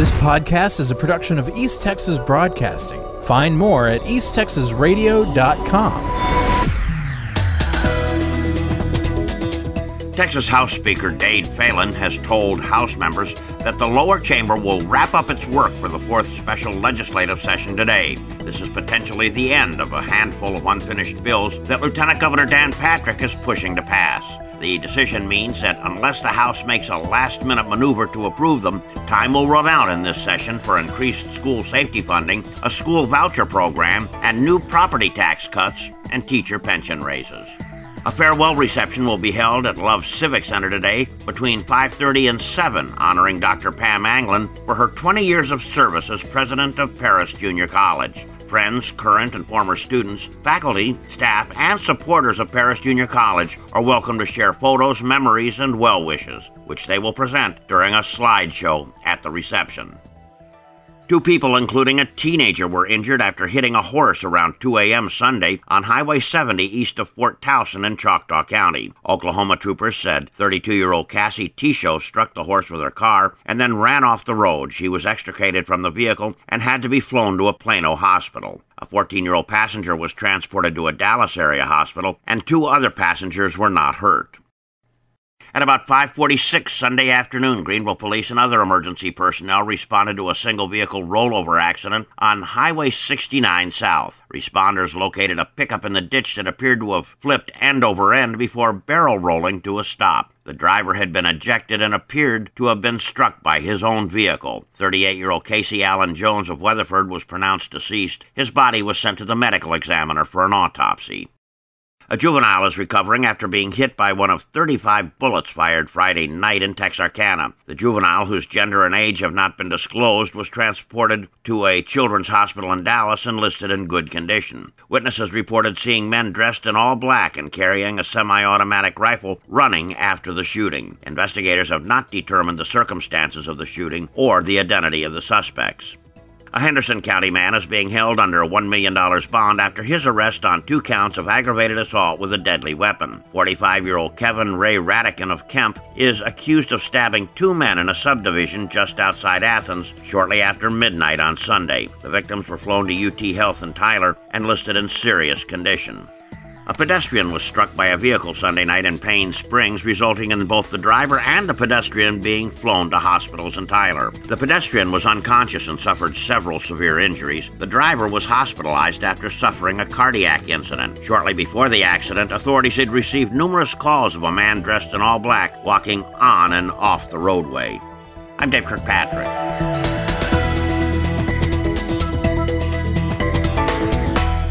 This podcast is a production of East Texas Broadcasting. Find more at easttexasradio.com. Texas House Speaker Dade Phelan has told House members that the lower chamber will wrap up its work for the fourth special legislative session today. This is potentially the end of a handful of unfinished bills that Lieutenant Governor Dan Patrick is pushing to pass. The decision means that unless the House makes a last minute maneuver to approve them, time will run out in this session for increased school safety funding, a school voucher program, and new property tax cuts and teacher pension raises. A farewell reception will be held at Love Civic Center today between 5:30 and 7, honoring Dr. Pam Anglin for her 20 years of service as president of Paris Junior College. Friends, current and former students, faculty, staff, and supporters of Paris Junior College are welcome to share photos, memories, and well wishes, which they will present during a slideshow at the reception. Two people, including a teenager, were injured after hitting a horse around 2 a.m. Sunday on Highway 70 east of Fort Towson in Choctaw County. Oklahoma troopers said 32 year old Cassie Tisho struck the horse with her car and then ran off the road. She was extricated from the vehicle and had to be flown to a Plano hospital. A 14 year old passenger was transported to a Dallas area hospital, and two other passengers were not hurt. At about 5:46 Sunday afternoon, Greenville police and other emergency personnel responded to a single vehicle rollover accident on Highway 69 South. Responders located a pickup in the ditch that appeared to have flipped end over end before barrel rolling to a stop. The driver had been ejected and appeared to have been struck by his own vehicle. 38-year-old Casey Allen Jones of Weatherford was pronounced deceased. His body was sent to the medical examiner for an autopsy. A juvenile is recovering after being hit by one of 35 bullets fired Friday night in Texarkana. The juvenile, whose gender and age have not been disclosed, was transported to a children's hospital in Dallas and listed in good condition. Witnesses reported seeing men dressed in all black and carrying a semi automatic rifle running after the shooting. Investigators have not determined the circumstances of the shooting or the identity of the suspects. A Henderson County man is being held under a $1 million bond after his arrest on two counts of aggravated assault with a deadly weapon. 45 year old Kevin Ray Radican of Kemp is accused of stabbing two men in a subdivision just outside Athens shortly after midnight on Sunday. The victims were flown to UT Health in Tyler and listed in serious condition. A pedestrian was struck by a vehicle Sunday night in Payne Springs, resulting in both the driver and the pedestrian being flown to hospitals in Tyler. The pedestrian was unconscious and suffered several severe injuries. The driver was hospitalized after suffering a cardiac incident. Shortly before the accident, authorities had received numerous calls of a man dressed in all black walking on and off the roadway. I'm Dave Kirkpatrick.